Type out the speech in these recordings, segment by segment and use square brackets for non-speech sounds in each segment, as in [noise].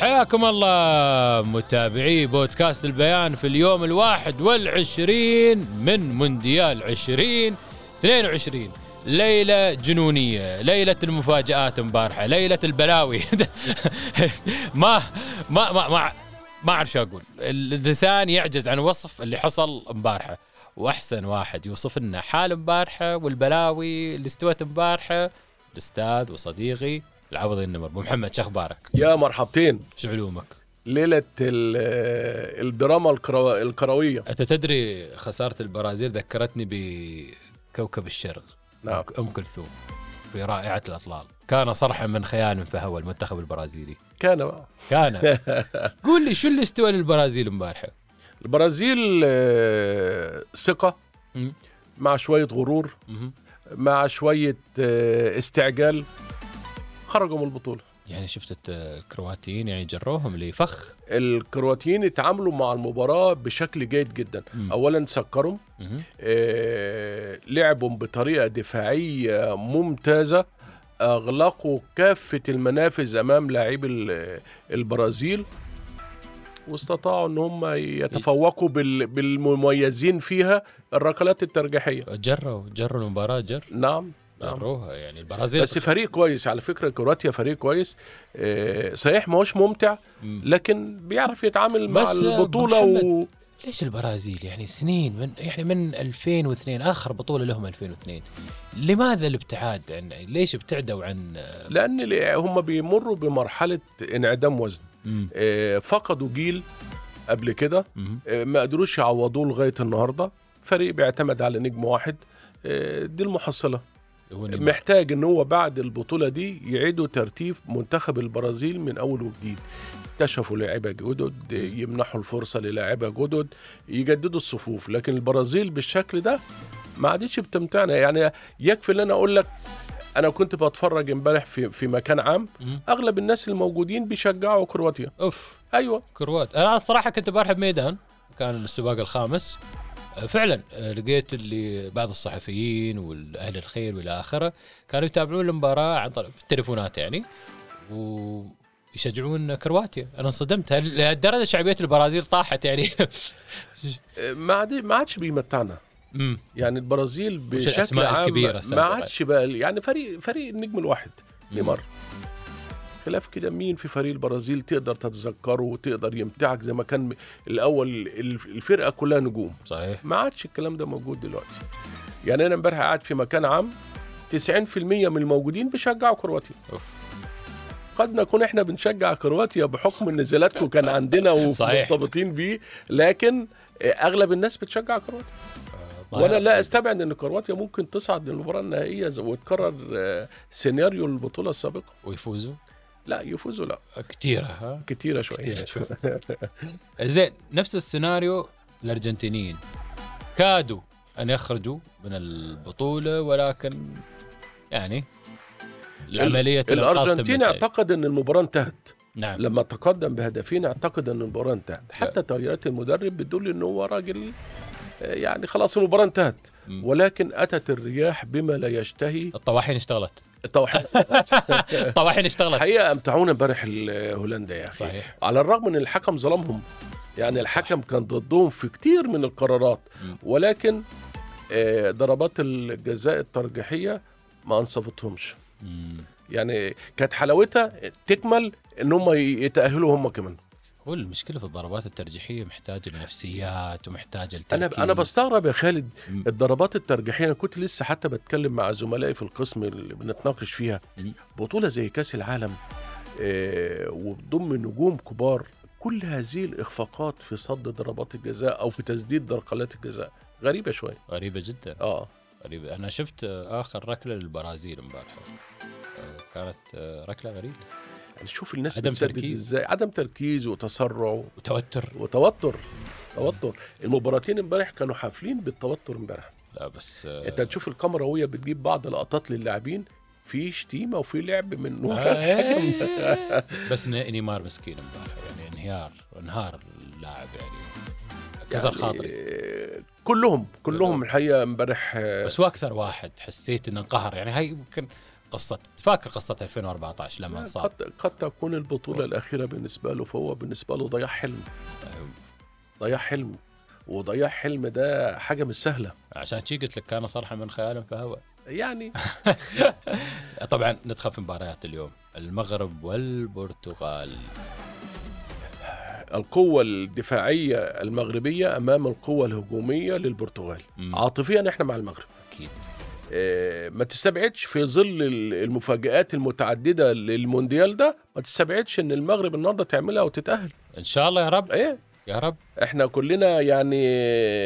حياكم الله متابعي بودكاست البيان في اليوم الواحد والعشرين من مونديال 2022 ليلة جنونية ليلة المفاجآت امبارحة ليلة البلاوي. [laughs] ما ما ما ما ما أعرف شو أقول. اللسان يعجز عن وصف اللي حصل امبارحه وأحسن واحد يوصف لنا حال امبارحه والبلاوي اللي استوت امبارحه الأستاذ وصديقي العوضي النمر أبو محمد شو أخبارك؟ يا مرحبتين شو علومك؟ ليلة ال- الدراما الكرو... الكروية أنت تدري خسارة البرازيل ذكرتني بكوكب الشرق نعم أم كلثوم في رائعة الأطلال كان صرحا من خيال فهوى المنتخب البرازيلي كان بقى. كان [laughs] قول لي شو اللي استوى للبرازيل امبارحه؟ البرازيل آه، ثقة مم. مع شوية غرور. مع شوية آه، استعجال خرجوا من البطولة. يعني شفت الكرواتيين يعني جروهم لفخ؟ الكرواتيين اتعاملوا مع المباراة بشكل جيد جدا. مم. أولا سكروا مهم. آه، لعبوا بطريقة دفاعية ممتازة أغلقوا كافة المنافذ أمام لاعبي ال- البرازيل واستطاعوا إن هم يتفوقوا بال- بالمميزين فيها الركلات الترجيحية. جروا جروا المباراة جر؟ نعم. نعم جروها يعني البرازيل بس فريق كويس على فكرة كرواتيا فريق كويس آه، صحيح ما هوش ممتع مم. لكن بيعرف يتعامل مع آه، البطولة و... ليش البرازيل يعني سنين من يعني من 2002 آخر بطولة لهم 2002 لماذا الابتعاد عن ليش ابتعدوا عن لأن ال- هم بيمروا بمرحلة انعدام وزن. آه، فقدوا جيل قبل كده. آه، ما قدروش يعوضوه لغاية النهارده فريق بيعتمد على نجم واحد آه، دي المحصلة. محتاج إن هو بعد البطولة دي يعيدوا ترتيب منتخب البرازيل من أول وجديد. اكتشفوا لاعيبة جدد يمنحوا الفرصة للاعيبة جدد يجددوا الصفوف. لكن البرازيل بالشكل ده ما عادتش بتمتعنا يعني يكفي إن أنا أقول لك أنا كنت بتفرج امبارح في في مكان عام. أغلب الناس الموجودين بيشجعوا كرواتيا. أوف. أيوه. كروات. أنا الصراحه كنت بارحب ميدان كان السباق الخامس. فعلا آه، لقيت اللي بعض الصحفيين والأهل الخير والى آخره كانوا يتابعون المباراة عن طريق التليفونات يعني ويشجعون كرواتيا. أنا انصدمت. هل- لهالدرجة شعبية البرازيل طاحت يعني؟ [laughs] ما عاد ما عادش بيمتعنا يعني البرازيل بشكل عام ما. عادش بقى يعني فريق فريق النجم الواحد نيمار. خلاف كده مين في فريق البرازيل تقدر تتذكره وتقدر يمتعك زي ما كان الأول الف- الفرقة كلها نجوم؟ صحيح. ما عادش الكلام ده موجود دلوقتي. يعني أنا امبارح قاعد في مكان عام 90% من الموجودين بيشجعوا كرواتيا. أوف. قد نكون إحنا بنشجع كرواتيا بحكم نزلاتكم كان عندنا. [laughs] ومرتبطين بيه لكن أغلب الناس بتشجع كرواتيا. ظاهرة وأنا لا. أستبعد إن كرواتيا ممكن تصعد للمباراة النهائية وتكرر آه، سيناريو البطولة السابقة. ويفوزوا؟ لا يفوزوا لا كثيره ها؟ كثيرة شوي. [laughs] زين نفس السيناريو الأرجنتينيين. كادوا أن يخرجوا من البطولة ولكن يعني العملية الأرجنتين اعتقد أن المباراة انتهت. نعم. لما تقدم بهدفين اعتقد أن المباراة انتهت. حتى تغييرات المدرب بتدل ان هو راجل آه، يعني خلاص المباراة انتهت. ولكن أتت الرياح بما لا يشتهي. الطواحين اشتغلت. التوحيد. [laughs] الطواحين اشتغلت. الحقيقة امتعونا امبارح هولندا يا أخي. صحيح. على الرغم ان الحكم ظلمهم. يعني الحكم كان ضدهم في كتير من القرارات. ولكن آه، ضربات الجزاء الترجيحية ما انصفتهمش. يعني كانت حلاوتها تكمل إن هم يتأهلوا هم كمان. هو المشكلة في الضربات الترجيحية محتاجه لنفسيات ومحتاجه أنا لتركيز أنا بستغرب يا خالد. الضربات الترجيحية أنا كنت لسه حتى بتكلم مع زملائي في القسم اللي بنتناقش فيها. بطولة زي كأس العالم آه، وبضم نجوم كبار كل هذه الإخفاقات في صد ضربات الجزاء أو في تسديد ركلات الجزاء غريبة شوية غريبة جدا. آه. غريبة. أنا شفت آخر ركلة للبرازيل امبارح. آه، كانت آه، ركلة غريبة. شوف الناس عدم بتسدد تركيز. إزاي. عدم تركيز وتسرع. وتوتر. وتوتر. توتر. المباراتين امبارح كانوا حافلين بالتوتر امبارح. لا بس آه، انت تشوف الكاميرا وهي بتجيب بعض لقطات للاعبين في شتيمه وفي لعب من ورا. الحكم آه، [laughs] بس نيمار مسكين امبارح. يعني انهيار انهار اللاعب يعني. كسر يعني خاطري. آه، كلهم كلهم. الحقيقة امبارح آه، بس هو أكثر واحد حسيت إنه انقهر. يعني هاي يمكن قصه فاكر قصة 2014 لما انصاب قد قد تكون البطولة الأخيرة بالنسبة له فهو بالنسبة له ضياع حلم. ضياع حلم. وضياع حلم ده حاجة مش سهلة. عشان شي قلت لك كان صرحة من خيال فهو يعني. [laughs] طبعا ندخل في مباريات اليوم. المغرب والبرتغال. القوة الدفاعية المغربية أمام القوة الهجومية للبرتغال. عاطفيا إحنا مع المغرب. أكيد. آه، ما تستبعدش في ظل ال- المفاجآت المتعددة للمونديال ده ما تستبعدش إن المغرب النهارده تعملها وتتأهل. إن شاء الله يا رب. إيه؟ يا رب. إحنا كلنا يعني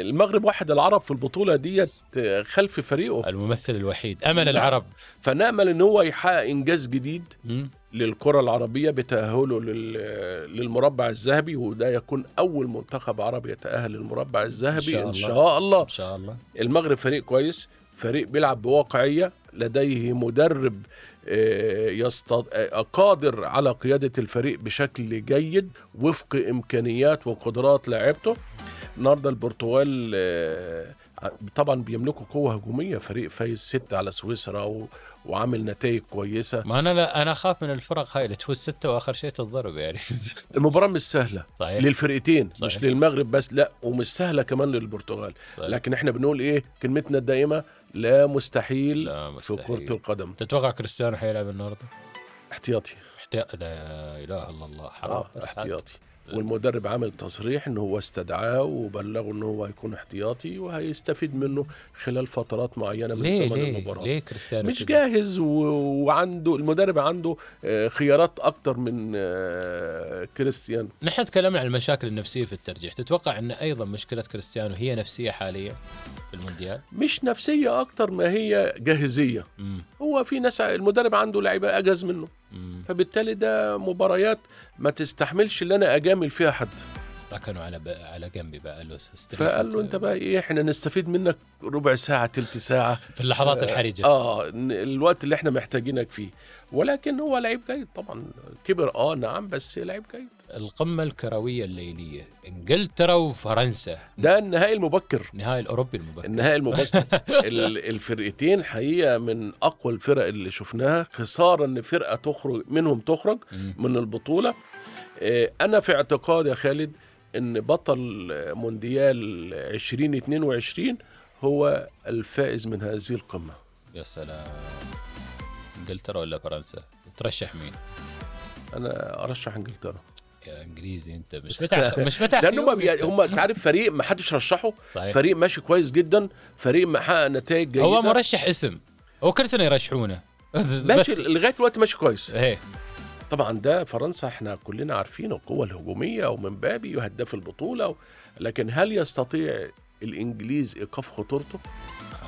المغرب واحد العرب في البطولة ديت آه، خلف فريقه. الممثل الوحيد. أمل العرب. فنأمل إن هو يحقق إنجاز جديد مم. للكرة العربية بتأهله لل- للمربع الذهبي وده يكون أول منتخب عربي يتأهل للمربع الذهبي إن إن شاء شاء الله. إن شاء الله. المغرب فريق كويس. فريق بيلعب بواقعية لديه مدرب آه،. آه، قادر على قيادة الفريق بشكل جيد وفق إمكانيات وقدرات لاعبته النهارده البرتغال آه، طبعا بيملكوا قوة هجومية فريق فايز ست على سويسرا. وعامل نتائج كويسة ما أنا لا أنا أخاف من الفرق هاي اللي تفوز ستة وآخر شيء تتضرب يعني [laughs] المباراة مش سهلة صحيح للفرقتين صحيح. مش للمغرب بس لا ومش سهلة كمان للبرتغال صحيح. لكن إحنا بنقول إيه كلمتنا الدائمة لا مستحيل, لا في مستحيل. كره القدم تتوقع كريستيانو حيلعب النهارده؟ احتياطي احتيا... لا إله إلا الله حرام بس عاد. احتياطي والمدرب عامل تصريح ان هو استدعاه وبلغه ان هو هيكون احتياطي وهيستفيد منه خلال فترات معينة من ليه زمن ليه المباراة. ليه كريستيانو مش كده؟ جاهز و... وعنده المدرب عنده آه، خيارات أكتر من آه، كريستيان. نحن تكلمنا عن المشاكل النفسية في الترجيح. تتوقع إن أيضا مشكلة كريستيانو هي نفسية حاليا في المونديال؟ مش نفسية أكتر ما هي جاهزية. امم هو في ناس المدرب عنده لعيبة اجهز منه. امم فبالتالي ده مباريات ما تستحملش اللي أنا أجامل فيها حد. ركنوا على ب... على جنبي بقى له أستريح. فقال له أنت بقى إيه إحنا نستفيد منك ربع ساعة تلت ساعة. في اللحظات الحرجة. آه الوقت اللي إحنا محتاجينك فيه. ولكن هو لعيب جيد طبعا. كبر آه نعم بس لعيب جيد. القمة الكروية الليلية. إنجلترا وفرنسا. ده النهائي المبكر. النهائي الأوروبي المبكر. النهائي المبكر. [laughs] ال- الفرقتين حقيقة من أقوى الفرق اللي شفناها خسارة إن فرقة تخرج منهم تخرج. من البطولة. آه، أنا في اعتقاد يا خالد إن بطل مونديال 2022 هو الفائز من هذه القمة. يا سلام. إنجلترا ولا فرنسا؟ ترشح مين؟ أنا أرشح إنجلترا. يا انجليزي أنت مش متع مش متع لأن هم أنت. هم انت عارف فريق ما حدش رشحه صحيح. فريق ماشي كويس جدا فريق محقق نتائج جيدة. هو مرشح اسم. هو كل سنة يرشحونه. [laughs] ماشي بس لغاية دلوقتي ماشي كويس. إيه. طبعا ده فرنسا إحنا كلنا عارفين القوة الهجومية ومنبابي وهداف البطولة لكن هل يستطيع الإنجليز إيقاف خطورته؟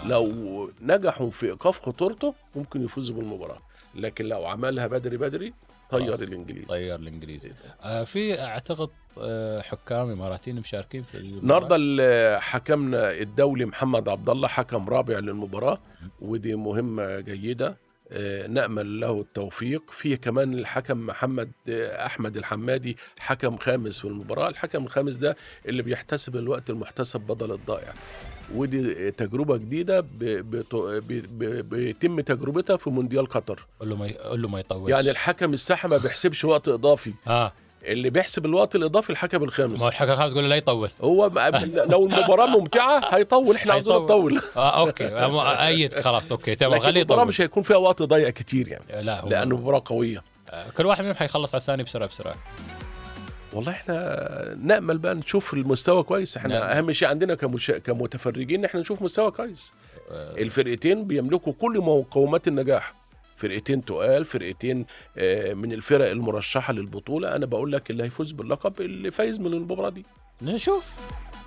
لو نجحوا في إيقاف خطورته ممكن يفوزوا بالمباراة لكن لو عملها بدري بدري طير خلاص. الإنجليز طير الإنجليزي آه في أعتقد آه حكام إماراتيين مشاركين في. النهارده ال- حكمنا الدولي محمد عبد الله حكم رابع للمباراة ودي مهمة جيدة آه، نأمل له التوفيق. في كمان الحكم محمد آه، أحمد الحمادي حكم خامس في المباراة. الحكم الخامس ده اللي بيحتسب الوقت المحتسب بدل الضائع. ودي ب- ب- بيتم تجربتها في مونديال قطر. قول له ما قول له ما يطولش. يعني الحكم الساحة ما بيحسبش وقت إضافي. آه. اللي بيحسب الوقت الإضافي الحكم الخامس. ما هو الحكم الخامس يقول لا يطول. هو لو المباراة ممتعة هيطول إحنا عاوزين. نطول آه okay. أيد خلاص okay. تمام خليه يطول. مش هيكون فيها وقت ضيق كتير يعني لا هو لأنه مباراة قوية. آه، كل واحد منهم حيخلص على الثاني بسرعة بسرعة. والله إحنا نأمل بقى نشوف المستوى كويس. إحنا نعم. أهم شيء عندنا كمش... كمتفرجين إن إحنا نشوف مستوى كويس. آه، الفرقتين بيملكوا كل مقومات النجاح. فرقتين تقال فرقتين آه، من الفرق المرشحة للبطولة. أنا بقول لك اللي هيفوز باللقب اللي فايز من المباراة دي. نشوف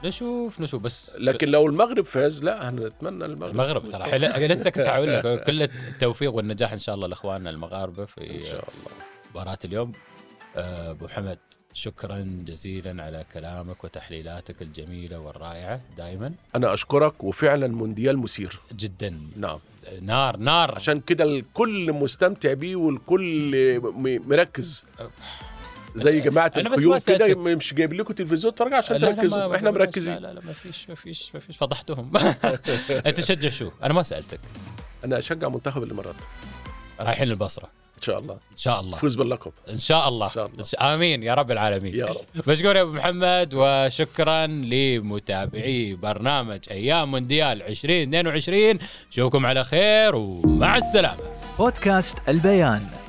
نشوف نشوف. بس لكن لو المغرب فاز لا هنتمنى المغرب. المغرب ترى لسه كنت أقول لك. [laughs] كل التوفيق والنجاح إن شاء الله لإخواننا المغاربة إن في شاء الله. مباراة اليوم. آه، أبو محمد شكرا جزيلا على كلامك وتحليلاتك الجميلة والرائعة دائما. أنا أشكرك وفعلا مونديال مثير. جدا. نعم. نار نار. عشان كده الكل مستمتع بيه والكل مركز. زي جماعة ما كده. مش جايب لكم تلفزيون تتفرجوا عشان تركزوا. إحنا مركزين. لا لا ما فيش ما فيش ما فيش فضحتهم. [laughs] أنت تشجع شو؟ أنا ما سألتك. أنا أشجع منتخب الإمارات. رايحين البصره شاء الله. إن شاء الله. فوز باللقب. إن شاء الله, إن شاء الله. آمين. يا رب العالمين. يا رب. مشكور يا أبو محمد وشكرا لمتابعي برنامج أيام مونديال 2022 نشوفكم على خير ومع السلامة. بودكاست البيان.